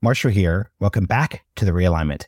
Marshall here. Welcome back to the realignment.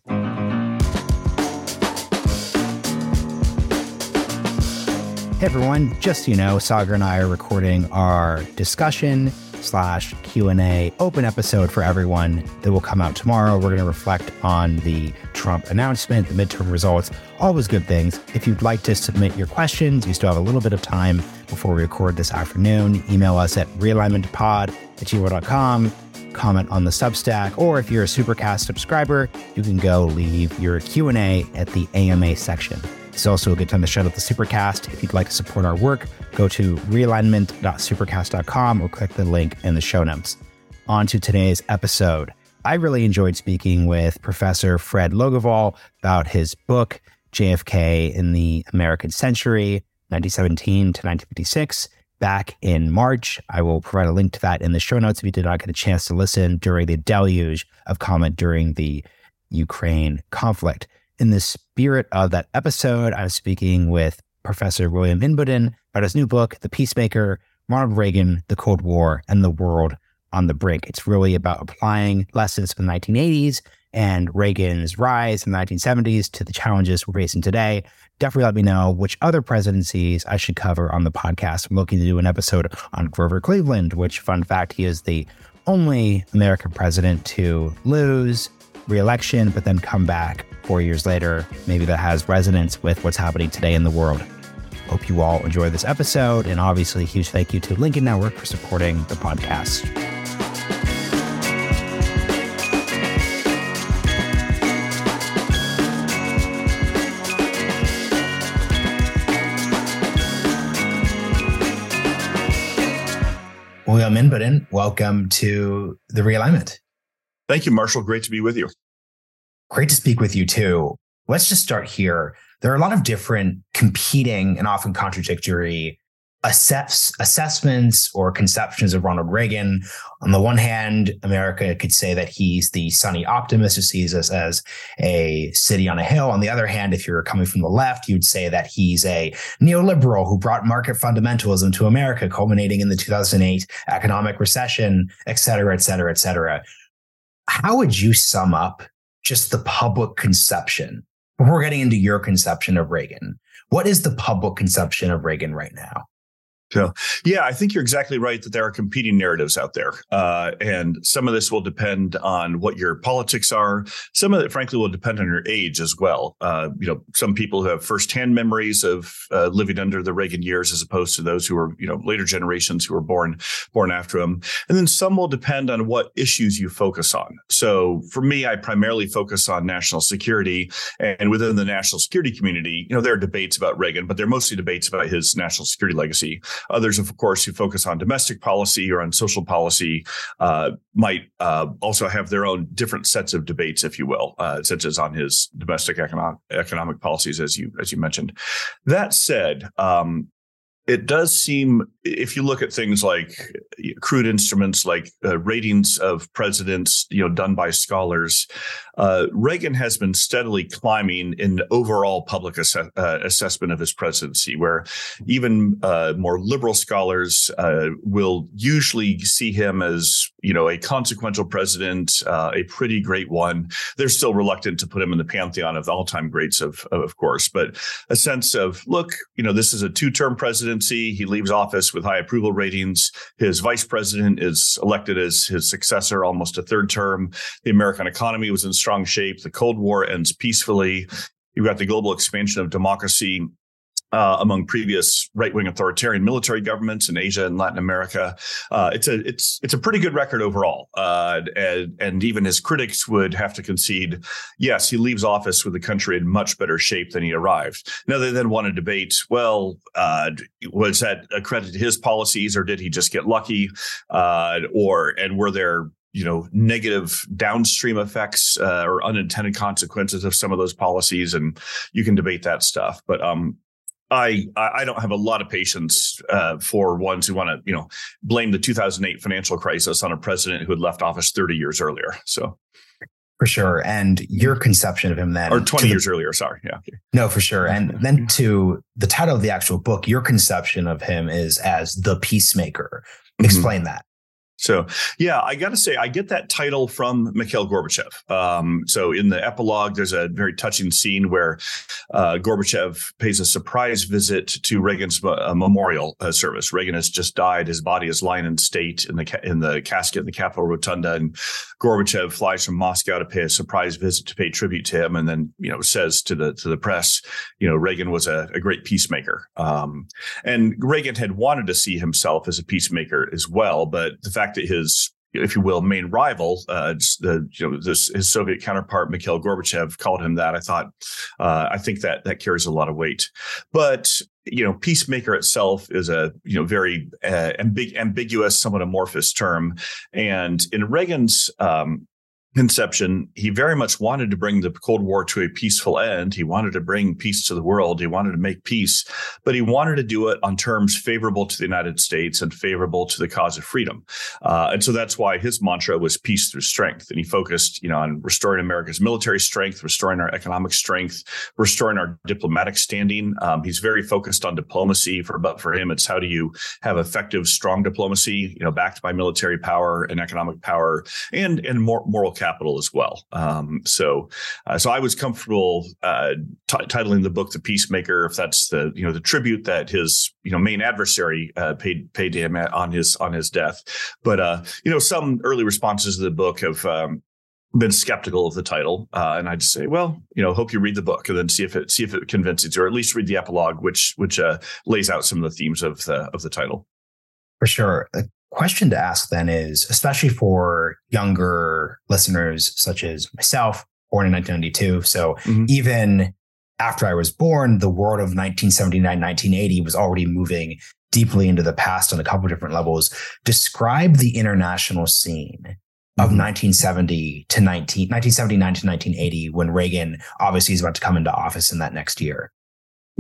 Hey everyone, just so you know, Saagar and I are recording our discussion slash Q&A open episode for everyone that will come out tomorrow. We're going to reflect on the Trump announcement, the midterm results, all those good things. If you'd like to submit your questions, you still have a little bit of time before we record this afternoon. Email us at realignmentpod at gmail.com comment on the Substack, or if you're a Supercast subscriber, you can go leave your Q&A at the AMA section. It's also a good time to shout out the Supercast. If you'd like to support our work, go to realignment.supercast.com or click the link in the show notes. On to today's episode. I really enjoyed speaking with Professor Fred Logevall about his book, JFK in the American Century, 1917 to 1956, back in March. I will provide a link to that in the show notes if you did not get a chance to listen during the deluge of comment during the Ukraine conflict. In the spirit of that episode, I'm speaking with Professor William Inboden about his new book, The Peacemaker Ronald Reagan, the Cold War, and the World on the Brink. It's really about applying lessons from the 1980s and Reagan's rise in the 1970s to the challenges we're facing today. Definitely let me know which other presidencies I should cover on the podcast. I'm looking to do an episode on Grover Cleveland, which, fun fact, he is the only American president to lose reelection, but then come back four years later. Maybe that has resonance with what's happening today in the world. Hope you all enjoy this episode. And obviously, huge thank you to Lincoln Network for supporting the podcast. William Inboden, welcome to the realignment. Thank you, Marshall. Great to be with you. Great to speak with you too. Let's just start here. There are a lot of different competing and often contradictory assess, assessments or conceptions of Ronald Reagan. On the one hand, America could say that he's the sunny optimist who sees us as a city on a hill. On the other hand, if you're coming from the left, you'd say that he's a neoliberal who brought market fundamentalism to America, culminating in the 2008 economic recession, et cetera, et cetera, et cetera. How would you sum up just the public conception before getting into your conception of Reagan? What is the public conception of Reagan right now? So, yeah, I think you're exactly right that there are competing narratives out there. Uh, and some of this will depend on what your politics are. Some of it, frankly, will depend on your age as well. Uh, you know, some people who have firsthand memories of uh, living under the Reagan years as opposed to those who are, you know, later generations who were born, born after him. And then some will depend on what issues you focus on. So for me, I primarily focus on national security. And within the national security community, you know, there are debates about Reagan, but they're mostly debates about his national security legacy. Others, of course, who focus on domestic policy or on social policy uh, might uh, also have their own different sets of debates, if you will, uh, such as on his domestic economic economic policies, as you as you mentioned. That said, um, it does seem if you look at things like crude instruments like uh, ratings of presidents you know done by scholars uh, reagan has been steadily climbing in overall public uh, assessment of his presidency where even uh, more liberal scholars uh, will usually see him as you know a consequential president uh, a pretty great one they're still reluctant to put him in the pantheon of all-time greats of of course but a sense of look you know this is a two-term presidency. He leaves office with high approval ratings. His vice president is elected as his successor almost a third term. The American economy was in strong shape. The Cold War ends peacefully. You've got the global expansion of democracy uh, among previous right-wing authoritarian military governments in Asia and Latin America. Uh, it's a it's it's a pretty good record overall, uh, and, and even his critics would have to concede, yes, he leaves office with the country in much better shape than he arrived. Now they then want to debate, well, uh, was that a credit to his policies, or did he just get lucky, uh, or and were there you know negative downstream effects uh, or unintended consequences of some of those policies and you can debate that stuff but um I I don't have a lot of patience uh, for ones who want to you know blame the 2008 financial crisis on a president who had left office 30 years earlier. So for sure, and your conception of him then, or 20 years the, earlier. Sorry, yeah, no, for sure. And then to the title of the actual book, your conception of him is as the peacemaker. Mm-hmm. Explain mm-hmm. that. So, yeah, I got to say, I get that title from Mikhail Gorbachev. Um, so, in the epilogue, there's a very touching scene where uh, Gorbachev pays a surprise visit to Reagan's uh, memorial uh, service. Reagan has just died; his body is lying in state in the ca- in the casket in the Capitol Rotunda, and Gorbachev flies from Moscow to pay a surprise visit to pay tribute to him, and then you know says to the to the press, you know, Reagan was a, a great peacemaker, um, and Reagan had wanted to see himself as a peacemaker as well, but the fact fact that his if you will, main rival, uh, the you know this, his Soviet counterpart Mikhail Gorbachev called him that. I thought, uh, I think that that carries a lot of weight. But you know, peacemaker itself is a you know very uh, ambig- ambiguous, somewhat amorphous term, and in Reagan's um, conception, he very much wanted to bring the Cold War to a peaceful end. He wanted to bring peace to the world. He wanted to make peace, but he wanted to do it on terms favorable to the United States and favorable to the cause of freedom. Uh, and so that's why his mantra was peace through strength. And he focused, you know, on restoring America's military strength, restoring our economic strength, restoring our diplomatic standing. Um, he's very focused on diplomacy. For but for him, it's how do you have effective, strong diplomacy, you know, backed by military power and economic power and and more moral capital as well. Um, so, uh, so I was comfortable uh, t- titling the book "The Peacemaker," if that's the you know the tribute that his you know main adversary uh, paid paid to him on his on his death. But uh, you know, some early responses to the book have. Um, been skeptical of the title, uh, and I just say, well, you know, hope you read the book and then see if it see if it convinces you, or at least read the epilogue, which which uh, lays out some of the themes of the of the title. For sure question to ask then is, especially for younger listeners such as myself, born in 1992. So mm-hmm. even after I was born, the world of 1979, 1980 was already moving deeply into the past on a couple of different levels. Describe the international scene of 1970 mm-hmm. to 19, 1979 to 1980 when Reagan obviously is about to come into office in that next year.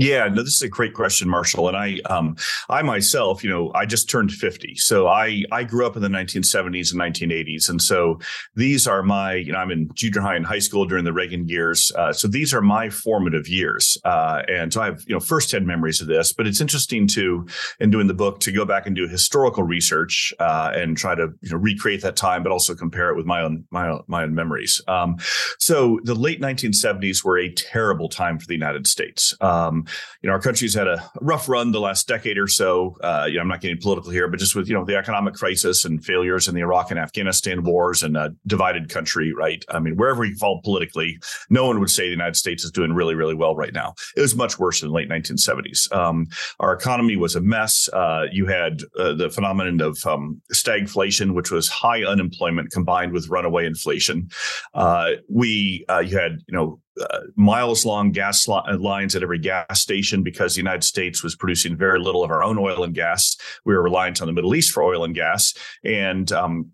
Yeah, no, this is a great question, Marshall. And I, um, I myself, you know, I just turned fifty, so I, I grew up in the 1970s and 1980s, and so these are my, you know, I'm in junior high and high school during the Reagan years, uh, so these are my formative years, uh, and so I have, you know, firsthand memories of this. But it's interesting to, in doing the book, to go back and do historical research uh, and try to, you know, recreate that time, but also compare it with my own, my own, my own memories. Um, so the late 1970s were a terrible time for the United States. Um, you know, our country's had a rough run the last decade or so. Uh, you know, I'm not getting political here, but just with you know the economic crisis and failures in the Iraq and Afghanistan wars and a divided country, right? I mean, wherever you fall politically, no one would say the United States is doing really, really well right now. It was much worse in the late 1970s. Um, our economy was a mess. Uh, you had uh, the phenomenon of um, stagflation, which was high unemployment combined with runaway inflation. Uh, we, uh, you had, you know, uh, miles long gas uh, lines at every gas station because the United States was producing very little of our own oil and gas. We were reliant on the Middle East for oil and gas. And um,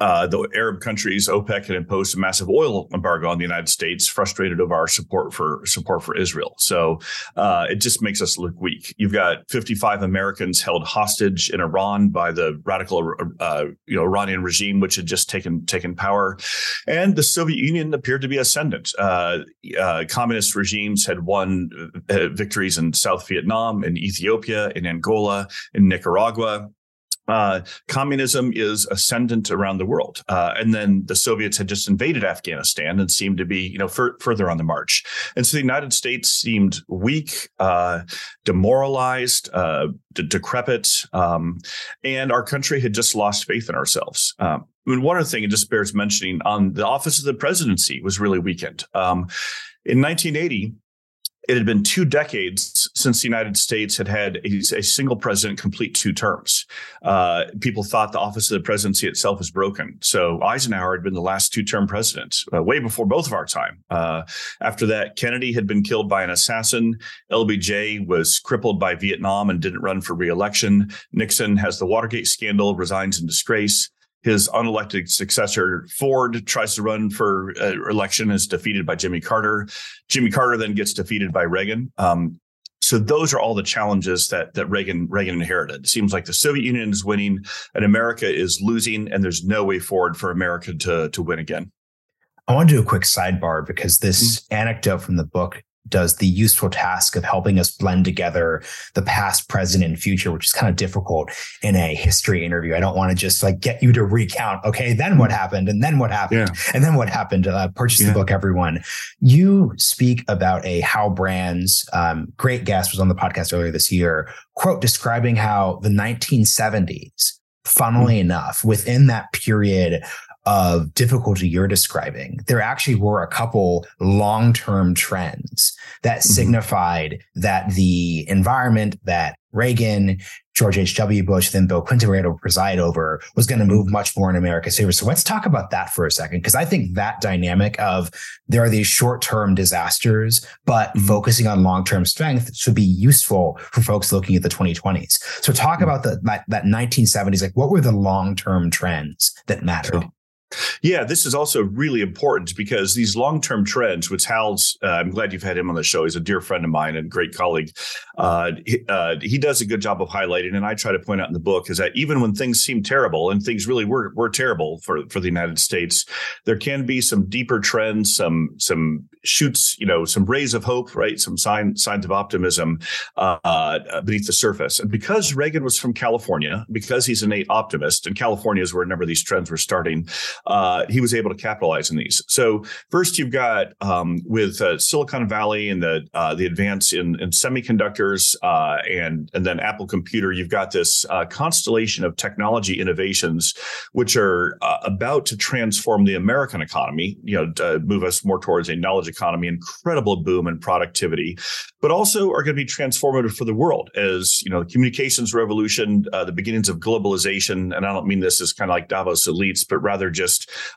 uh, the Arab countries, OPEC, had imposed a massive oil embargo on the United States, frustrated of our support for support for Israel. So uh, it just makes us look weak. You've got 55 Americans held hostage in Iran by the radical, uh, you know, Iranian regime, which had just taken taken power, and the Soviet Union appeared to be ascendant. Uh, uh, communist regimes had won victories in South Vietnam, in Ethiopia, in Angola, in Nicaragua uh, communism is ascendant around the world. Uh, and then the Soviets had just invaded Afghanistan and seemed to be, you know, fur- further on the march. And so the United States seemed weak, uh, demoralized, uh, de- decrepit, um, and our country had just lost faith in ourselves. Um, I mean, one other thing it just bears mentioning on the office of the presidency was really weakened. Um, in 1980, it had been two decades since the United States had had a, a single president complete two terms. Uh, people thought the office of the presidency itself was broken. So Eisenhower had been the last two term president, uh, way before both of our time. Uh, after that, Kennedy had been killed by an assassin. LBJ was crippled by Vietnam and didn't run for reelection. Nixon has the Watergate scandal, resigns in disgrace his unelected successor Ford tries to run for uh, election is defeated by Jimmy Carter. Jimmy Carter then gets defeated by Reagan. Um, so those are all the challenges that that Reagan Reagan inherited. It seems like the Soviet Union is winning and America is losing, and there's no way forward for America to to win again. I want to do a quick sidebar because this mm-hmm. anecdote from the book does the useful task of helping us blend together the past, present, and future, which is kind of difficult in a history interview. I don't want to just like get you to recount, okay, then what happened, and then what happened, yeah. and then what happened. Uh, purchase yeah. the book, everyone. You speak about a Hal Brands, um, great guest was on the podcast earlier this year, quote describing how the 1970s funnily mm-hmm. enough, within that period of difficulty you're describing, there actually were a couple long term trends that mm-hmm. signified that the environment that Reagan, George H.W. Bush, then Bill Clinton were able to preside over was going to move much more in America's favor. So let's talk about that for a second, because I think that dynamic of there are these short term disasters, but mm-hmm. focusing on long term strength should be useful for folks looking at the 2020s. So talk mm-hmm. about the, that, that 1970s, like what were the long term trends that mattered? Sure. Yeah, this is also really important because these long term trends, which Hal's, uh, I'm glad you've had him on the show. He's a dear friend of mine and great colleague. Uh, he, uh, he, does a good job of highlighting, and I try to point out in the book is that even when things seem terrible, and things really were were terrible for for the United States, there can be some deeper trends, some some shoots, you know, some rays of hope, right? Some sign, signs of optimism uh, beneath the surface. And because Reagan was from California, because he's an innate optimist, and California is where a number of these trends were starting, uh, he was able to capitalize on these. So first, you've got um, with uh, Silicon Valley and the uh, the advance in, in semiconductors uh, and and then Apple Computer, you've got this constellation of technology innovations which are about to transform the American economy. You know, move us more towards a knowledge economy, incredible boom in productivity, but also are going to be transformative for the world as you know the communications revolution, uh, the beginnings of globalization, and I don't mean this as kind of like Davos elites, but rather just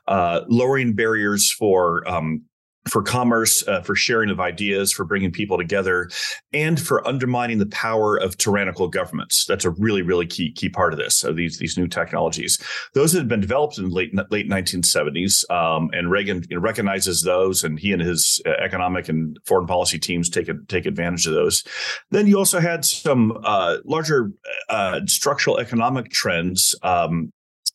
uh, lowering barriers for um, for commerce, uh, for sharing of ideas, for bringing people together, and for undermining the power of tyrannical governments. That's a really, really key key part of this. So these these new technologies, those had been developed in late late 1970s, um, and Reagan you know, recognizes those, and he and his uh, economic and foreign policy teams take a, take advantage of those. Then you also had some uh, larger uh, structural economic trends um,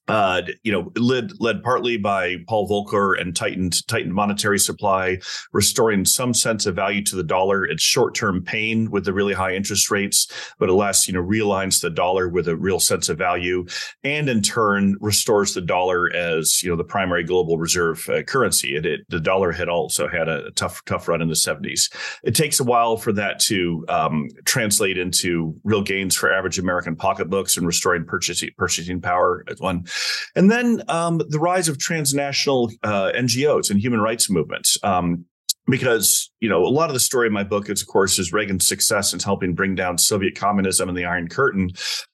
uh, you know, led led partly by Paul Volcker and tightened tightened monetary supply, restoring some sense of value to the dollar. It's short term pain with the really high interest rates, but alas, you know, realigns the dollar with a real sense of value, and in turn restores the dollar as you know the primary global reserve uh, currency. It, it, the dollar had also had a tough tough run in the seventies. It takes a while for that to um, translate into real gains for average American pocketbooks and restoring purchasing purchasing power one. And then um, the rise of transnational uh, NGOs and human rights movements. Um, because you know a lot of the story in my book is of course is reagan's success in helping bring down soviet communism and the iron curtain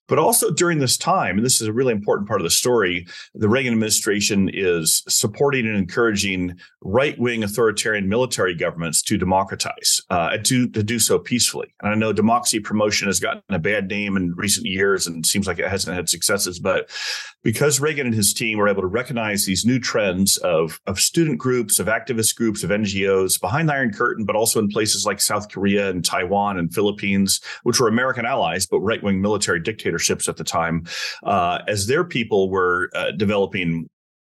but also during this time, and this is a really important part of the story, the Reagan administration is supporting and encouraging right wing authoritarian military governments to democratize uh, and to, to do so peacefully. And I know democracy promotion has gotten a bad name in recent years and seems like it hasn't had successes. But because Reagan and his team were able to recognize these new trends of, of student groups, of activist groups, of NGOs behind the Iron Curtain, but also in places like South Korea and Taiwan and Philippines, which were American allies, but right wing military dictators at the time, uh, as their people were uh, developing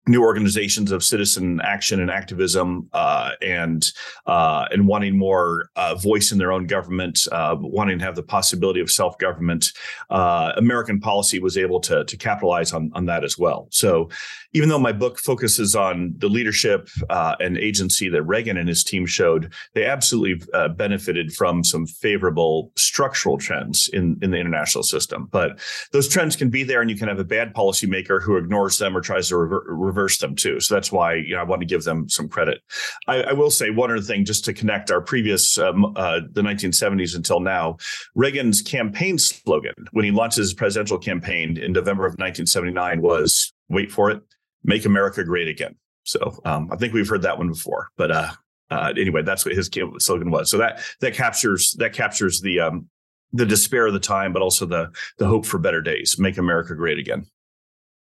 new organizations of citizen action and activism uh, and uh, and wanting more uh, voice in their own government, uh, wanting to have the possibility of self government. Uh, American policy was able to to capitalize on on that as well. So even though my book focuses on the leadership uh, and agency that Reagan and his team showed, they absolutely benefited from some favorable structural trends in in the international system. But those trends can be there, and you can have a bad policymaker who ignores them or tries to reverse reverse them too. So that's why you know I want to give them some credit. I, I will say one other thing just to connect our previous um, uh, the 1970s until now. Reagan's campaign slogan when he launched his presidential campaign in November of 1979 was "Wait for it, make America great again." So um, I think we've heard that one before, but uh, uh, anyway, that's what his slogan was. So that that captures that captures the um, the despair of the time, but also the the hope for better days. Make America great again.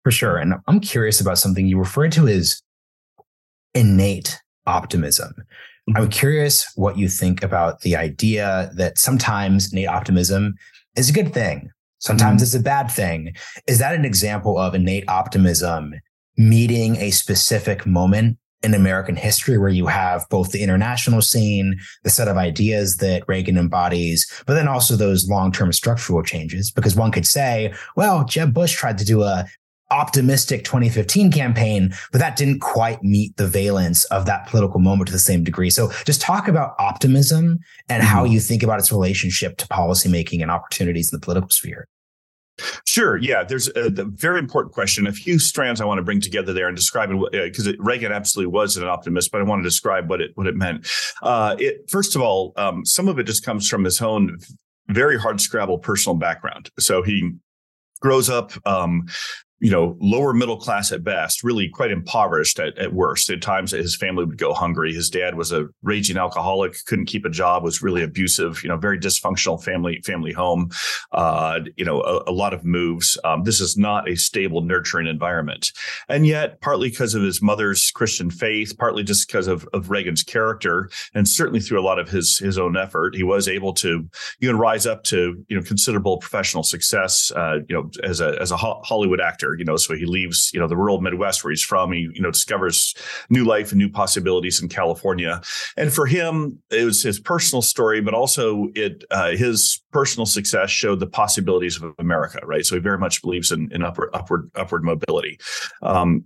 For sure. And I'm curious about something you referred to as innate optimism. Mm-hmm. I'm curious what you think about the idea that sometimes innate optimism is a good thing. Sometimes mm-hmm. it's a bad thing. Is that an example of innate optimism meeting a specific moment in American history where you have both the international scene, the set of ideas that Reagan embodies, but then also those long term structural changes. Because one could say, well, Jeb Bush tried to do a optimistic 2015 campaign, but that didn't quite meet the valence of that political moment to the same degree. So just talk about optimism and mm-hmm. how you think about its relationship to policymaking and opportunities in the political sphere. Sure. Yeah. There's a, a, very important question. A few strands I want to bring together there and describe it because uh, Reagan absolutely was an optimist, but I want to describe what it what it meant. Uh, it, first of all, um, some of it just comes from his own very hard scrabble personal background. So he grows up um, you know, lower middle class at best, really quite impoverished at, at worst. At times, his family would go hungry. His dad was a raging alcoholic, couldn't keep a job, was really abusive. You know, very dysfunctional family family home. Uh, you know, a, a, lot of moves. Um, this is not a stable, nurturing environment, and yet, partly because of his mother's Christian faith, partly just because of, of Reagan's character, and certainly through a lot of his his own effort, he was able to you know rise up to you know considerable professional success. Uh, you know, as a as a Hollywood actor you know, so he leaves, you know, the rural Midwest where he's from. He, you know, discovers new life and new possibilities in California. And for him, it was his personal story, but also it uh, his personal success showed the possibilities of America, right? So he very much believes in, in upward upward upward mobility. Um,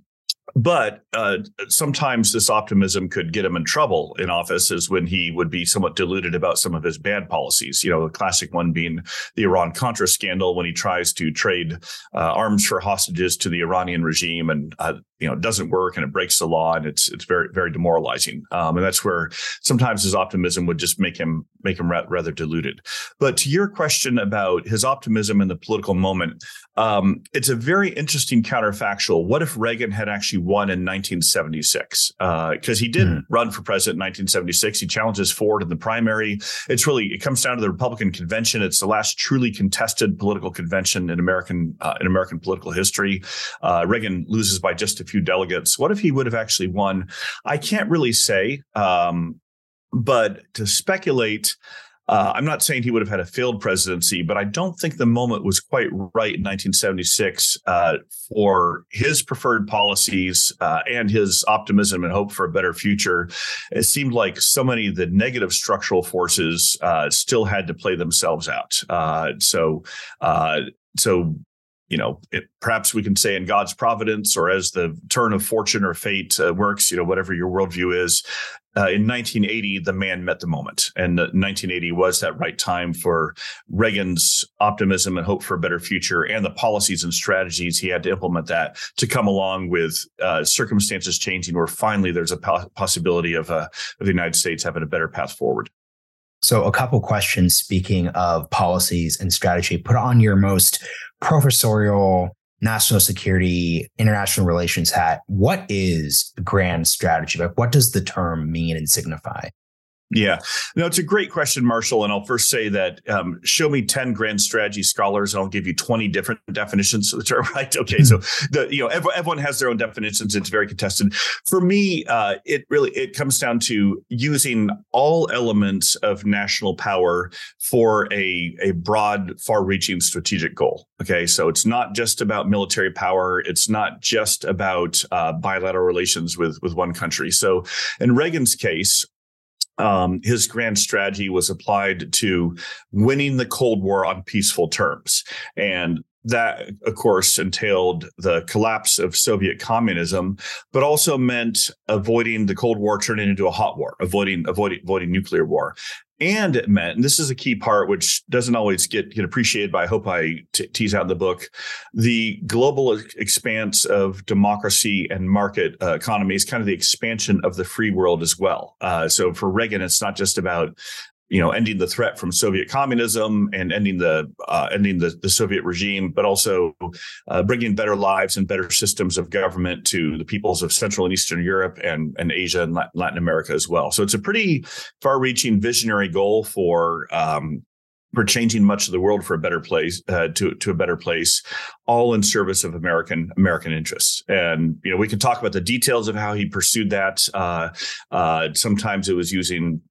but uh, sometimes this optimism could get him in trouble in office is when he would be somewhat deluded about some of his bad policies you know the classic one being the iran contra scandal when he tries to trade uh, arms for hostages to the iranian regime and uh, you know it doesn't work and it breaks the law and it's it's very very demoralizing. Um, and that's where sometimes his optimism would just make him make him rather deluded. But to your question about his optimism in the political moment um, it's a very interesting counterfactual. What if reagan had actually won in 1976 because uh, he did mm. run for president in 1976 he challenges ford in the primary. It's really it comes down to the republican convention. It's the last truly contested political convention in american uh, in american political history. Uh, reagan loses by just a few delegates. What if he would have actually won? I can't really say, um, but to speculate. Uh, I'm not saying he would have had a failed presidency, but I don't think the moment was quite right in 1976 uh, for his preferred policies uh, and his optimism and hope for a better future. It seemed like so many of the negative structural forces uh, still had to play themselves out. Uh, so, uh, so you know, it, perhaps we can say in God's providence or as the turn of fortune or fate uh, works, you know, whatever your worldview is. Uh, in 1980, the man met the moment. And 1980 was that right time for Reagan's optimism and hope for a better future and the policies and strategies he had to implement that to come along with uh, circumstances changing where finally there's a po- possibility of, uh, of the United States having a better path forward. So, a couple questions speaking of policies and strategy. Put on your most professorial national security, international relations hat. What is grand strategy? Like, what does the term mean and signify? Yeah, no, it's a great question, Marshall. And I'll first say that um, show me ten grand strategy scholars, and I'll give you twenty different definitions of the term. Right? Okay, so the you know everyone has their own definitions. It's very contested. For me, uh, it really it comes down to using all elements of national power for a a broad, far-reaching strategic goal. Okay, so it's not just about military power. It's not just about uh, bilateral relations with with one country. So in Reagan's case, um, his grand strategy was applied to winning the Cold War on peaceful terms. And that, of course, entailed the collapse of Soviet communism, but also meant avoiding the Cold War turning into a hot war, avoiding avoiding avoiding nuclear war. And it meant, and this is a key part which doesn't always get, get appreciated, but I hope I t- tease out in the book, the global expanse of democracy and market uh, economy is kind of the expansion of the free world as well. Uh, so for Reagan, it's not just about you know, ending the threat from Soviet communism and ending the uh, ending the, the Soviet regime, but also uh, bringing better lives and better systems of government to the peoples of Central and Eastern Europe and, and Asia and Latin America as well. So it's a pretty far-reaching visionary goal for um, for changing much of the world for a better place uh, to to a better place, all in service of American American interests. And you know, we can talk about the details of how he pursued that. Uh, uh, sometimes it was using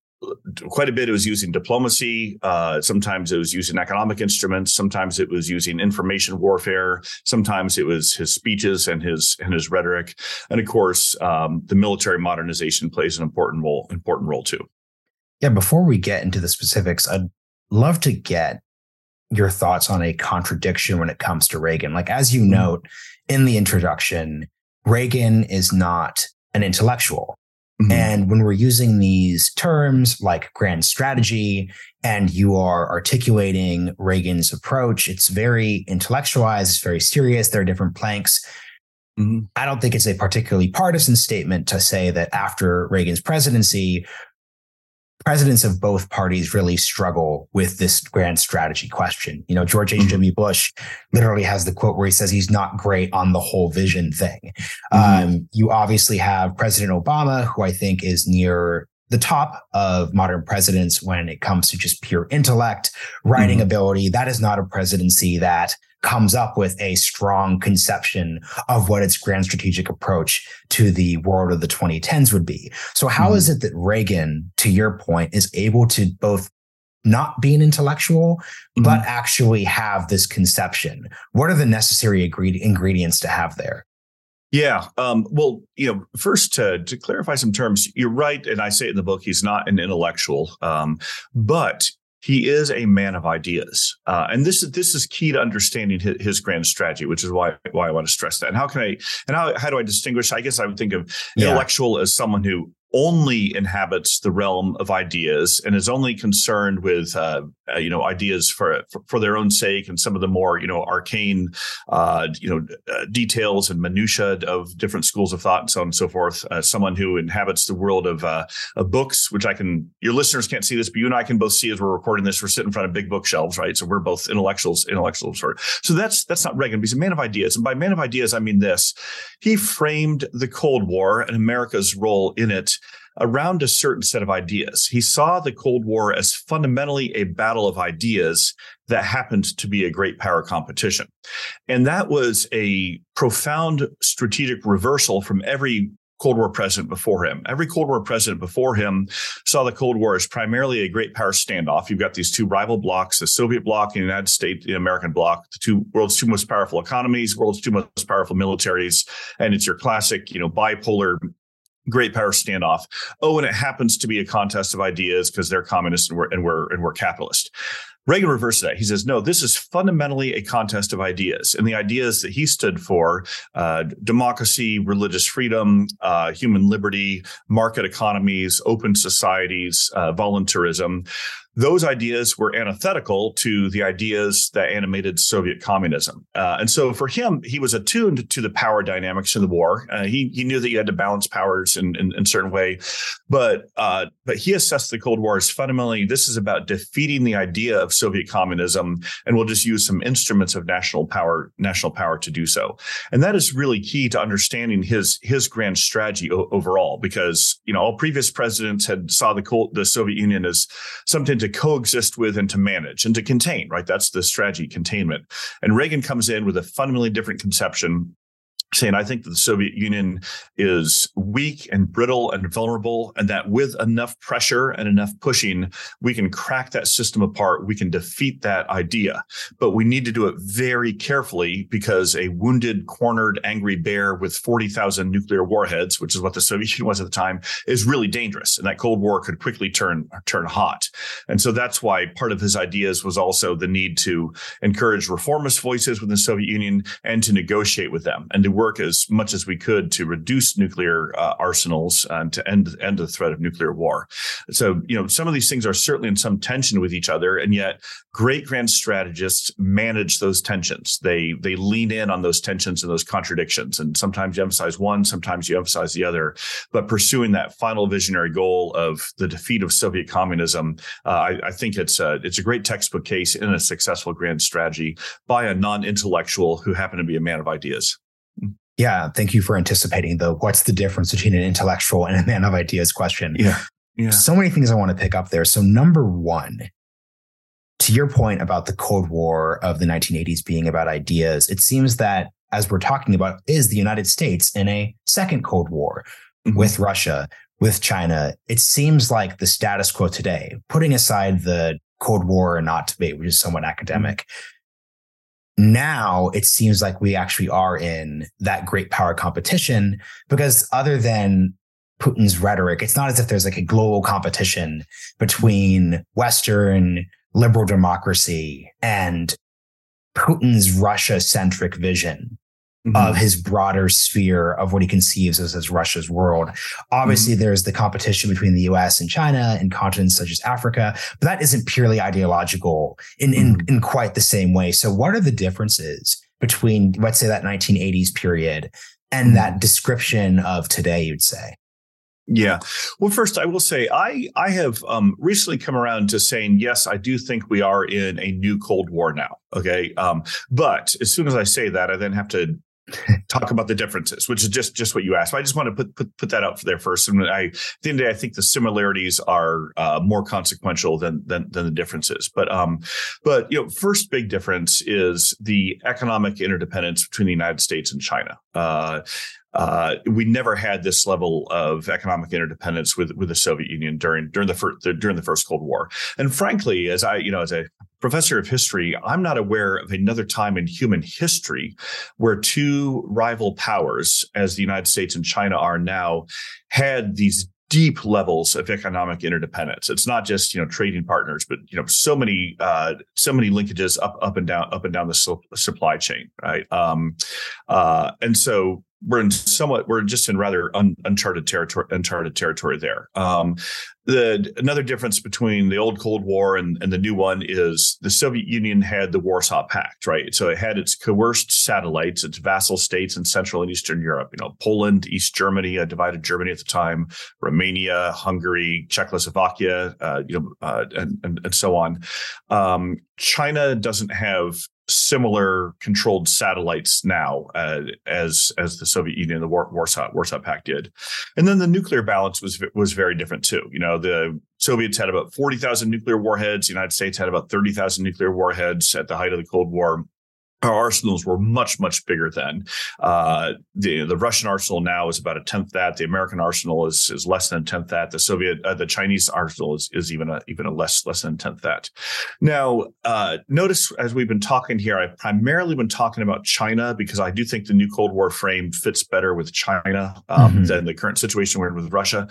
quite a bit it was using diplomacy uh, sometimes it was using economic instruments sometimes it was using information warfare sometimes it was his speeches and his and his rhetoric. And of course um, the military modernization plays an important role important role too. Yeah before we get into the specifics i'd love to get your thoughts on a contradiction when it comes to reagan. Like as you mm-hmm. note in the introduction reagan is not an intellectual Mm-hmm. And when we're using these terms like grand strategy and you are articulating Reagan's approach, it's very intellectualized, it's very serious. There are different planks. Mm-hmm. I don't think it's a particularly partisan statement to say that after Reagan's presidency, presidents of both parties really struggle with this grand strategy question. You know, George H.W. Mm-hmm. Bush literally has the quote where he says he's not great on the whole vision thing. Mm-hmm. Um, you obviously have President Obama, who I think is near the top of modern presidents when it comes to just pure intellect, writing mm-hmm. ability. That is not a presidency that comes up with a strong conception of what its grand strategic approach to the world of the 2010s would be. So how mm. is it that Reagan, to your point, is able to both not be an intellectual, mm. but actually have this conception? What are the necessary ingredients to have there? Yeah. Um, well, you know, first to, to clarify some terms, you're right. And I say it in the book, he's not an intellectual, um, but he is a man of ideas, uh, and this is this is key to understanding his, his, grand strategy, which is why why I want to stress that. And how can I and how how do I distinguish? I guess I would think of yeah. intellectual as someone who only inhabits the realm of ideas and is only concerned with uh, uh, you know ideas for, for, for their own sake and some of the more you know arcane uh, you know uh, details and minutia of different schools of thought and so on and so forth. Uh, someone who inhabits the world of, uh, of books, which I can your listeners can't see this, but you and I can both see as we're recording this. We're sitting in front of big bookshelves, right? So we're both intellectuals, intellectuals. Sort So that's that's not Reagan. He's a man of ideas, and by man of ideas, I mean this: he framed the Cold War and America's role in it around a certain set of ideas. He saw the Cold War as fundamentally a battle of ideas that happened to be a great power competition. And that was a profound strategic reversal from every Cold War president before him. Every Cold War president before him saw the Cold War as primarily a great power standoff. You've got these two rival blocs, the Soviet bloc and the United States, the American bloc, the two world's two most powerful economies, world's two most powerful militaries, and it's your classic, you know, bipolar great power standoff. Oh, and it happens to be a contest of ideas because they're communist and we're and we're and we're capitalist. Reagan reverses that. He says, no, this is fundamentally a contest of ideas. And the ideas that he stood for uh, democracy, religious freedom, uh, human liberty, market economies, open societies, uh, voluntarism those ideas were antithetical to the ideas that animated Soviet communism. Uh, and so for him, he was attuned to the power dynamics in the war. Uh, he, he knew that you had to balance powers in, in, in a certain way. But, uh, but he assessed the Cold War as fundamentally this is about defeating the idea of Soviet communism, and we'll just use some instruments of national power, national power to do so. And that is really key to understanding his, his grand strategy o- overall, because you know all previous presidents had saw the, Cold, the Soviet Union as something to to coexist with and to manage and to contain, right? That's the strategy containment. And Reagan comes in with a fundamentally different conception saying I think that the Soviet Union is weak and brittle and vulnerable, and that with enough pressure and enough pushing, we can crack that system apart. We can defeat that idea. But we need to do it very carefully because a wounded, cornered, angry bear with 40,000 nuclear warheads, which is what the Soviet Union was at the time, is really dangerous. And that Cold War could quickly turn, turn hot. And so that's why part of his ideas was also the need to encourage reformist voices within the Soviet Union and to negotiate with them and to work as much as we could to reduce nuclear uh, arsenals and to end end the threat of nuclear war. So, you know, some of these things are certainly in some tension with each other, and yet great grand strategists manage those tensions. They they lean in on those tensions and those contradictions, and sometimes you emphasize one, sometimes you emphasize the other. But pursuing that final visionary goal of the defeat of Soviet communism, uh, I, I, think it's a it's a great textbook case in a successful grand strategy by a non-intellectual who happened to be a man of ideas. Yeah, thank you for anticipating the what's the difference between an intellectual and a man of ideas question. Yeah. Yeah. So many things I want to pick up there. So number 1, to your point about the Cold War of the 1980s being about ideas, it seems that as we're talking about is the United States in a second Cold War mm-hmm. with Russia, with China, it seems like the status quo today, putting aside the Cold War and not debate, which is somewhat academic. Now it seems like we actually are in that great power competition because other than Putin's rhetoric, it's not as if there's like a global competition between Western liberal democracy and Putin's Russia centric vision mm-hmm. of his broader sphere of what he conceives as, as Russia's world. Obviously, mm-hmm. there's the competition between the US and China and continents such as Africa, but that isn't purely ideological in, in, mm-hmm. in quite the same way. So, what are the differences between, let's say, that 1980s period and that mm-hmm. description of today, you'd say? Yeah. Well, first, I will say I I have um, recently come around to saying yes, I do think we are in a new Cold War now. Okay, um, but as soon as I say that, I then have to talk about the differences, which is just just what you asked. I just want to put put, put that out there first. And I, at the end of the day, I think the similarities are uh, more consequential than, than than the differences. But um, but you know, first big difference is the economic interdependence between the United States and China. Uh, uh, we never had this level of economic interdependence with with the Soviet Union during during the first during the first Cold War. And frankly, as I you know as a professor of history, I'm not aware of another time in human history where two rival powers, as the United States and China are now, had these deep levels of economic interdependence. It's not just you know trading partners, but you know so many uh, so many linkages up up and down up and down the su- supply chain, right? Um, uh, and so we're in somewhat we're just in rather un, uncharted territory uncharted territory there. Um, the another difference between the old cold war and, and the new one is the soviet union had the warsaw pact right? So it had its coerced satellites its vassal states in central and eastern europe you know poland east germany uh, divided germany at the time romania hungary czechoslovakia uh, you know uh, and, and, and so on. Um, china doesn't have similar controlled satellites now uh, as as the Soviet Union, the Warsaw Warsaw Pact did, and then the nuclear balance was was very different too. You know, the Soviets had about forty thousand nuclear warheads. The United States had about thirty thousand nuclear warheads at the height of the Cold War our arsenals were much much bigger then. Uh, the the Russian arsenal now is about a tenth that. The American arsenal is is less than a tenth that. The Soviet uh, the Chinese arsenal is is even a even a less less than a tenth that. Now, uh, notice as we've been talking here, I've primarily been talking about China because I do think the new Cold War frame fits better with China um, mm-hmm. than the current situation we're in with Russia.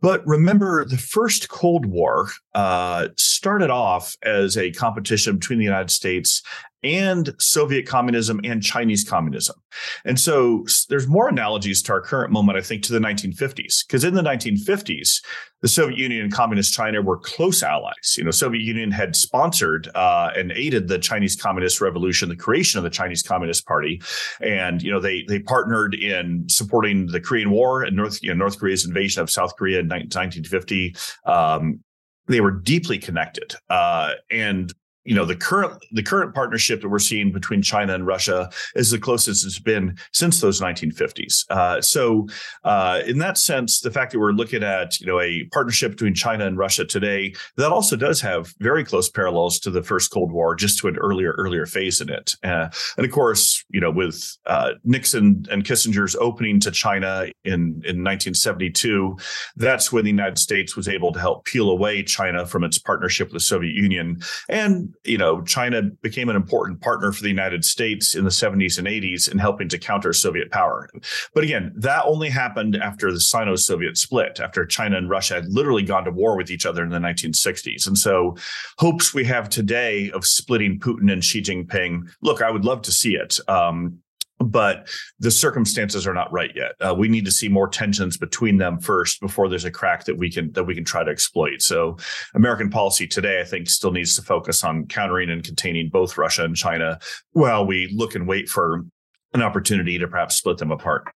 But remember, the first Cold War uh, started off as a competition between the United States and Soviet communism and Chinese communism. And so there's more analogies to our current moment, I think, to the 1950s. Because in the 1950s, the Soviet Union and Communist China were close allies. You know, Soviet Union had sponsored uh, and aided the Chinese Communist Revolution, the creation of the Chinese Communist Party, and you know they they partnered in supporting the Korean War and North you know, North Korea's invasion of South Korea in 1950. Um, they were deeply connected, uh, and you know the current the current partnership that we're seeing between China and Russia is the closest it's been since those 1950s. Uh, so, uh, in that sense, the fact that we're looking at you know a partnership between China and Russia today that also does have very close parallels to the first Cold War, just to an earlier earlier phase in it. Uh, and of course, you know with uh, Nixon and Kissinger's opening to China in in 1972, that's when the United States was able to help peel away China from its partnership with the Soviet Union and you know, China became an important partner for the United States in the 70s and 80s in helping to counter Soviet power. But again, that only happened after the Sino Soviet split, after China and Russia had literally gone to war with each other in the 1960s. And so, hopes we have today of splitting Putin and Xi Jinping, look, I would love to see it. Um, but the circumstances are not right yet. Uh, we need to see more tensions between them first before there's a crack that we can that we can try to exploit. So, American policy today, I think, still needs to focus on countering and containing both Russia and China, while we look and wait for an opportunity to perhaps split them apart.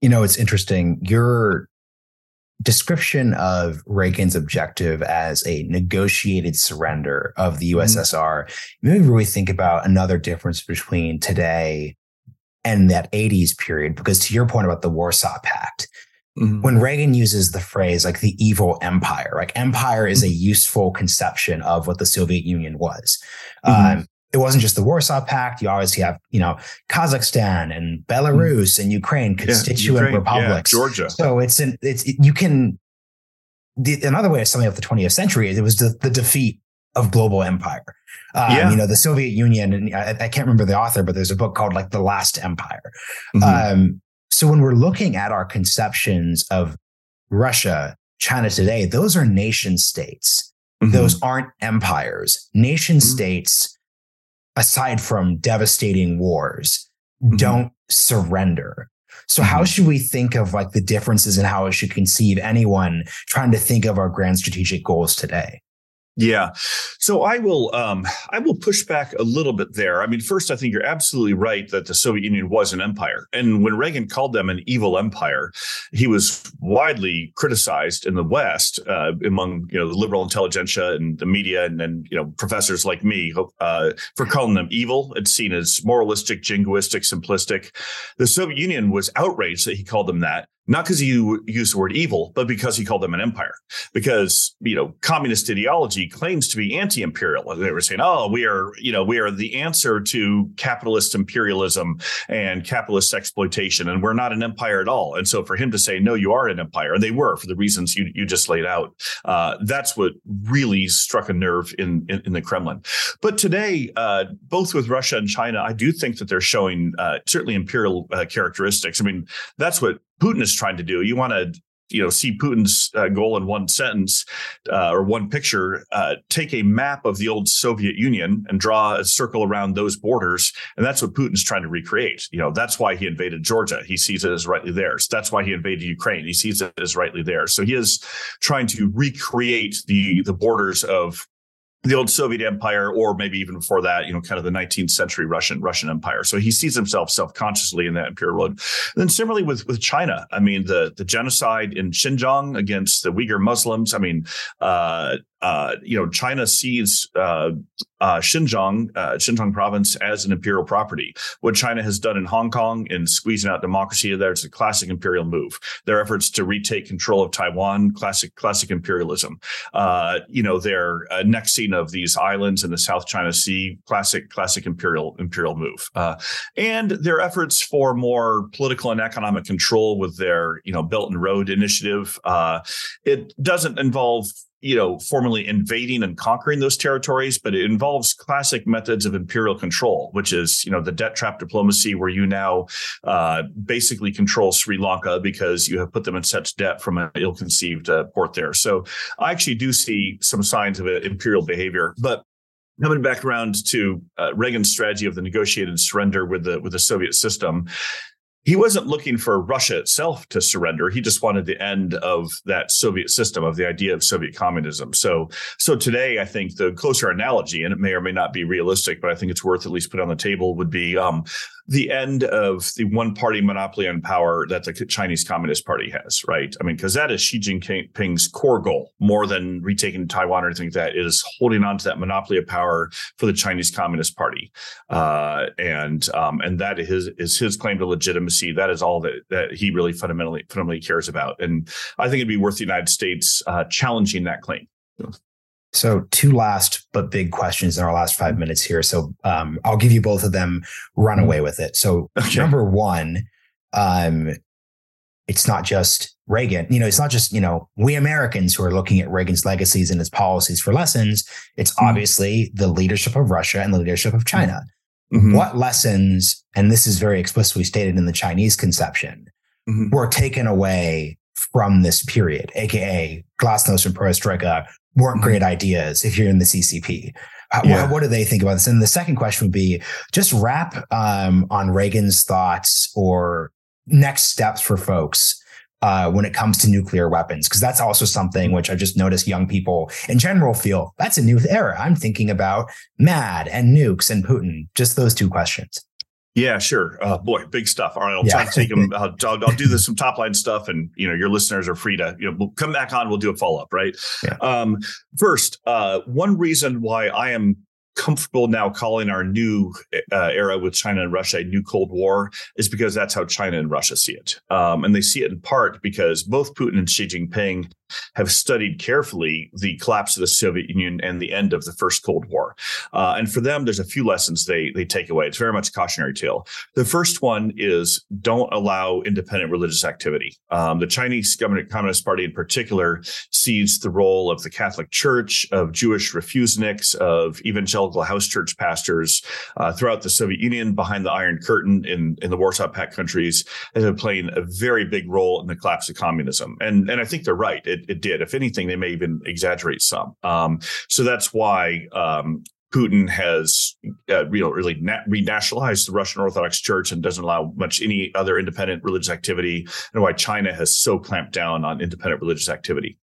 You know, it's interesting. Your description of Reagan's objective as a negotiated surrender of the USSR mm-hmm. made me really think about another difference between today and that 80s period, because to your point about the Warsaw Pact, mm-hmm. when Reagan uses the phrase like the evil empire, like empire is a mm-hmm. useful conception of what the Soviet Union was. Mm-hmm. Um, it wasn't just the Warsaw Pact. You obviously have, you know, Kazakhstan and Belarus mm-hmm. and Ukraine, constituent yeah, Ukraine, republics. Yeah, Georgia. So it's an, it's, it, you can, the, another way of summing up the 20th century is it was the, the defeat of global empire. Um, yeah. You know, the Soviet Union, and I, I, can't remember the author, but there's a book called like The Last Empire. Mm-hmm. Um, so when we're looking at our conceptions of Russia, China today, those are nation states. Mm-hmm. Those aren't empires. Nation mm-hmm. states, aside from devastating wars, mm-hmm. don't surrender. So how mm-hmm. should we think of like the differences in how it should conceive anyone trying to think of our grand strategic goals today? Yeah. So I will um, I will push back a little bit there. I mean, first, I think you're absolutely right that the Soviet Union was an empire. And when Reagan called them an evil empire, he was widely criticized in the West uh, among you know the liberal intelligentsia and the media and then you know professors like me uh, for calling them evil. It's seen as moralistic, jingoistic, simplistic. The Soviet Union was outraged that he called them that not because you used the word evil, but because he called them an empire. Because you know, communist ideology claims to be anti-imperial. They were saying, "Oh, we are, you know, we are the answer to capitalist imperialism and capitalist exploitation, and we're not an empire at all." And so, for him to say, "No, you are an empire," and they were for the reasons you you just laid out, uh, that's what really struck a nerve in in, in the Kremlin. But today, uh, both with Russia and China, I do think that they're showing uh, certainly imperial uh, characteristics. I mean, that's what Putin is trying to do. You want to you know see Putin's uh, goal in one sentence uh, or one picture. Uh, take a map of the old Soviet Union and draw a circle around those borders, and that's what Putin's trying to recreate. You know that's why he invaded Georgia. He sees it as rightly theirs. That's why he invaded Ukraine. He sees it as rightly theirs. So he is trying to recreate the the borders of the old Soviet Empire, or maybe even before that, you know, kind of the 19th century Russian Russian Empire. So he sees himself self consciously in that imperial road. And then similarly with with China, I mean, the the genocide in Xinjiang against the Uyghur Muslims. I mean, uh, uh, you know, China sees uh, uh, Xinjiang, uh, Xinjiang province as an imperial property. What China has done in Hong Kong in squeezing out democracy there, it's a classic imperial move. Their efforts to retake control of Taiwan, classic, classic imperialism. Uh, you know, their annexing of these islands in the South China Sea, classic, classic imperial, imperial move. and their efforts for more political and economic control with their, you know, Belt and Road initiative. it doesn't involve you know, formally invading and conquering those territories, but it involves classic methods of imperial control, which is, you know, the debt trap diplomacy, where you now uh, basically control Sri Lanka because you have put them in such debt from an ill-conceived uh, port there. So I actually do see some signs of imperial behavior, but coming back around to uh, Reagan's strategy of the negotiated surrender with the with the Soviet system, he wasn't looking for Russia itself to surrender. He just wanted the end of that Soviet system, of the idea of Soviet communism. So, so today, I think the closer analogy, and it may or may not be realistic, but I think it's worth at least put on the table, would be um, the end of the one party monopoly on power that the Chinese Communist Party has, right? I mean, because that is Xi Jinping's core goal, more than retaking Taiwan or anything like that, is holding on to that monopoly of power for the Chinese Communist Party, uh, and um, and that is is his claim to legitimacy. That is all that that he really fundamentally fundamentally cares about, and I think it'd be worth the United States uh, challenging that claim. So, two last but big questions in our last five minutes here. So, um, I'll give you both of them. Run away with it. So, okay. number one, um, it's not just Reagan. You know, it's not just you know we Americans who are looking at Reagan's legacies and his policies for lessons. It's mm-hmm. obviously the leadership of Russia and the leadership of China. Mm-hmm. What lessons, and this is very explicitly stated in the Chinese conception, mm-hmm. were taken away from this period, aka Glasnost and Perestroika, weren't great mm-hmm. ideas if you're in the CCP. Yeah. What, what, do they think about this? And the second question would be just wrap um, on Reagan's thoughts or next steps for folks uh, when it comes to nuclear weapons, because that's also something which I just noticed young people in general feel that's a new era. I'm thinking about MAD and nukes and Putin. Just those two questions. Yeah, sure. Uh, boy, big stuff. All right, I'll yeah. try to take them. I'll, I'll, I'll, do this some top line stuff, and you know, your listeners are free to you know we'll come back on. We'll do a follow up. Right. Yeah. Um, first, uh, one reason why I am comfortable now calling our new uh, era with China and Russia a new Cold War is because that's how China and Russia see it, um, and they see it in part because both Putin and Xi Jinping have studied carefully the collapse of the Soviet Union and the end of the first Cold War. Uh, and for them, there's a few lessons they they take away. It's very much a cautionary tale. The first one is don't allow independent religious activity. Um, the Chinese Communist Party, in particular, sees the role of the Catholic Church, of Jewish refuseniks, of evangelical house church pastors uh, throughout the Soviet Union, behind the Iron Curtain in in the Warsaw Pact countries, as have playing a very big role in the collapse of communism. And and I think they're right. It, it did. If anything, they may even exaggerate some. Um, so that's why um, Putin has uh, you know, really na- renationalized the Russian Orthodox Church and doesn't allow much any other independent religious activity, and why China has so clamped down on independent religious activity.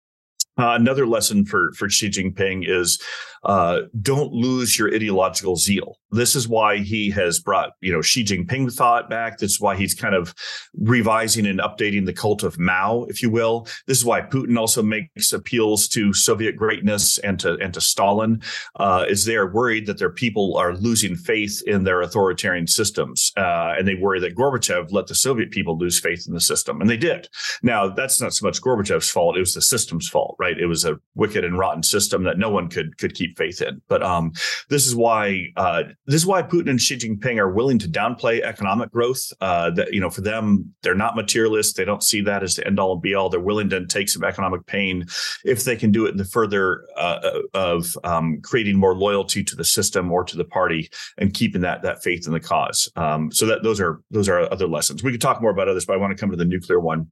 Uh, another lesson for for Xi Jinping is uh, don't lose your ideological zeal. This is why he has brought, you know, Xi Jinping thought back. That's why he's kind of revising and updating the cult of Mao, if you will. This is why Putin also makes appeals to Soviet greatness and to and to Stalin, uh, is they are worried that their people are losing faith in their authoritarian systems, uh, and they worry that Gorbachev let the Soviet people lose faith in the system, and they did. Now that's not so much Gorbachev's fault; it was the system's fault, right? It was a wicked and rotten system that no one could could keep keep faith in. But um, this is why uh, this is why Putin and Xi Jinping are willing to downplay economic growth. Uh, that you know, for them, they're not materialists. They don't see that as the end all and be all. They're willing to take some economic pain if they can do it in the further uh, uh, of um, creating more loyalty to the system or to the party and keeping that that faith in the cause. Um, so that those are those are other lessons. We could talk more about others, but I want to come to the nuclear one.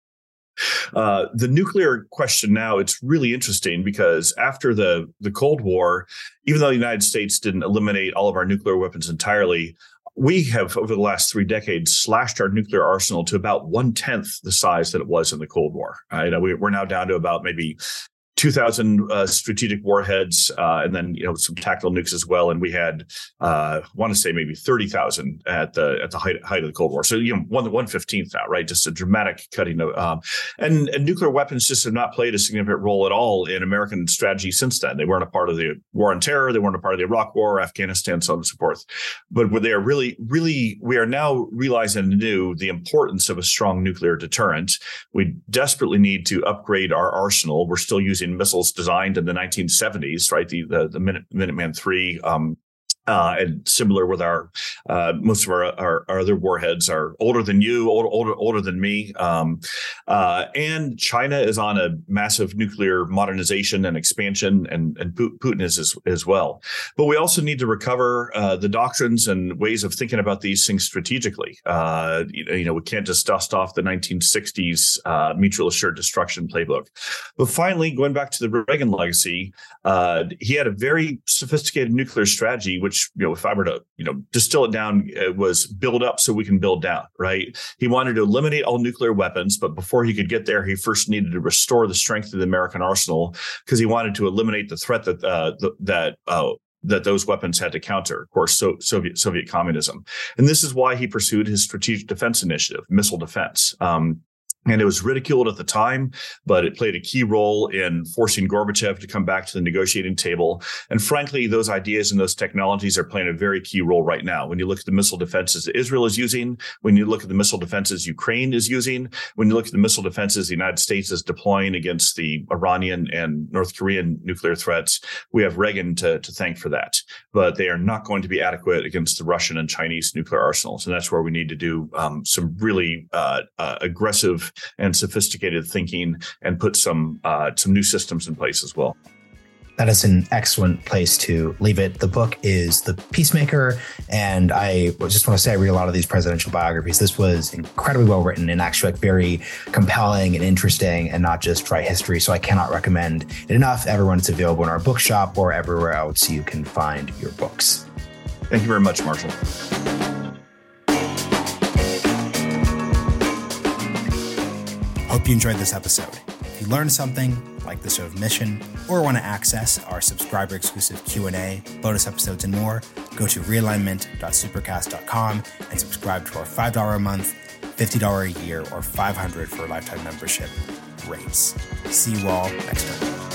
Uh, the nuclear question now, it's really interesting because after the, the Cold War, even though the United States didn't eliminate all of our nuclear weapons entirely, we have over the last three decades slashed our nuclear arsenal to about one tenth the size that it was in the Cold War. Right? We, are now down to about maybe 2,000 uh, strategic warheads, uh, and then you know some tactical nukes as well. And we had, uh, want to say maybe 30,000 at the at the height, height of the Cold War. So you know one one fifteenth now, right? Just a dramatic cutting. Of, um, and, and nuclear weapons just have not played a significant role at all in American strategy since then. They weren't a part of the war on terror. They weren't a part of the Iraq War, Afghanistan, so on and so forth. But they are really, really, we are now realizing anew the importance of a strong nuclear deterrent. We desperately need to upgrade our arsenal. We're still using missiles designed in the 1970s, right? The the, the Minute, Minuteman three um, uh, and similar with our uh, most of our, our, our other warheads are older than you, older older, older than me, um, uh, and China is on a massive nuclear modernization and expansion, and and Putin is as, as well. But we also need to recover uh, the doctrines and ways of thinking about these things strategically. Uh, you, you, know, we can't just dust off the 1960s uh, mutual assured destruction playbook. But finally, going back to the Reagan legacy, he had a very sophisticated nuclear strategy, which which you know if i were to you know distill it down it was build up so we can build down right he wanted to eliminate all nuclear weapons but before he could get there he first needed to restore the strength of the american arsenal because he wanted to eliminate the threat that uh, the, that uh, that those weapons had to counter, of course, so Soviet Soviet communism, and this is why he pursued his strategic defense initiative, missile defense. Um, and it was ridiculed at the time, but it played a key role in forcing Gorbachev to come back to the negotiating table. And frankly, those ideas and those technologies are playing a very key role right now. When you look at the missile defenses that Israel is using, when you look at the missile defenses Ukraine is using, when you look at the missile defenses the United States is deploying against the Iranian and North Korean nuclear threats, we have Reagan to, to thank for that. But they are not going to be adequate against the Russian and Chinese nuclear arsenals. And that's where we need to do um, some really uh, uh, aggressive and sophisticated thinking and put some uh, some new systems in place as well. That is an excellent place to leave it. The book is The Peacemaker. And I just want to say, I read a lot of these presidential biographies. This was incredibly well written and actually like very compelling and interesting and not just dry history. So I cannot recommend it enough. Everyone, it's available in our bookshop or everywhere else you can find your books. Thank you very much, Marshall. Hope you enjoyed this episode. If you learned something, like the show of Mission, or want to access our subscriber exclusive Q&A, bonus episodes, and more, go to realignment.supercast.com and subscribe to our $5 a month, $50 a year, or 500 for a lifetime membership rates. See you all next time.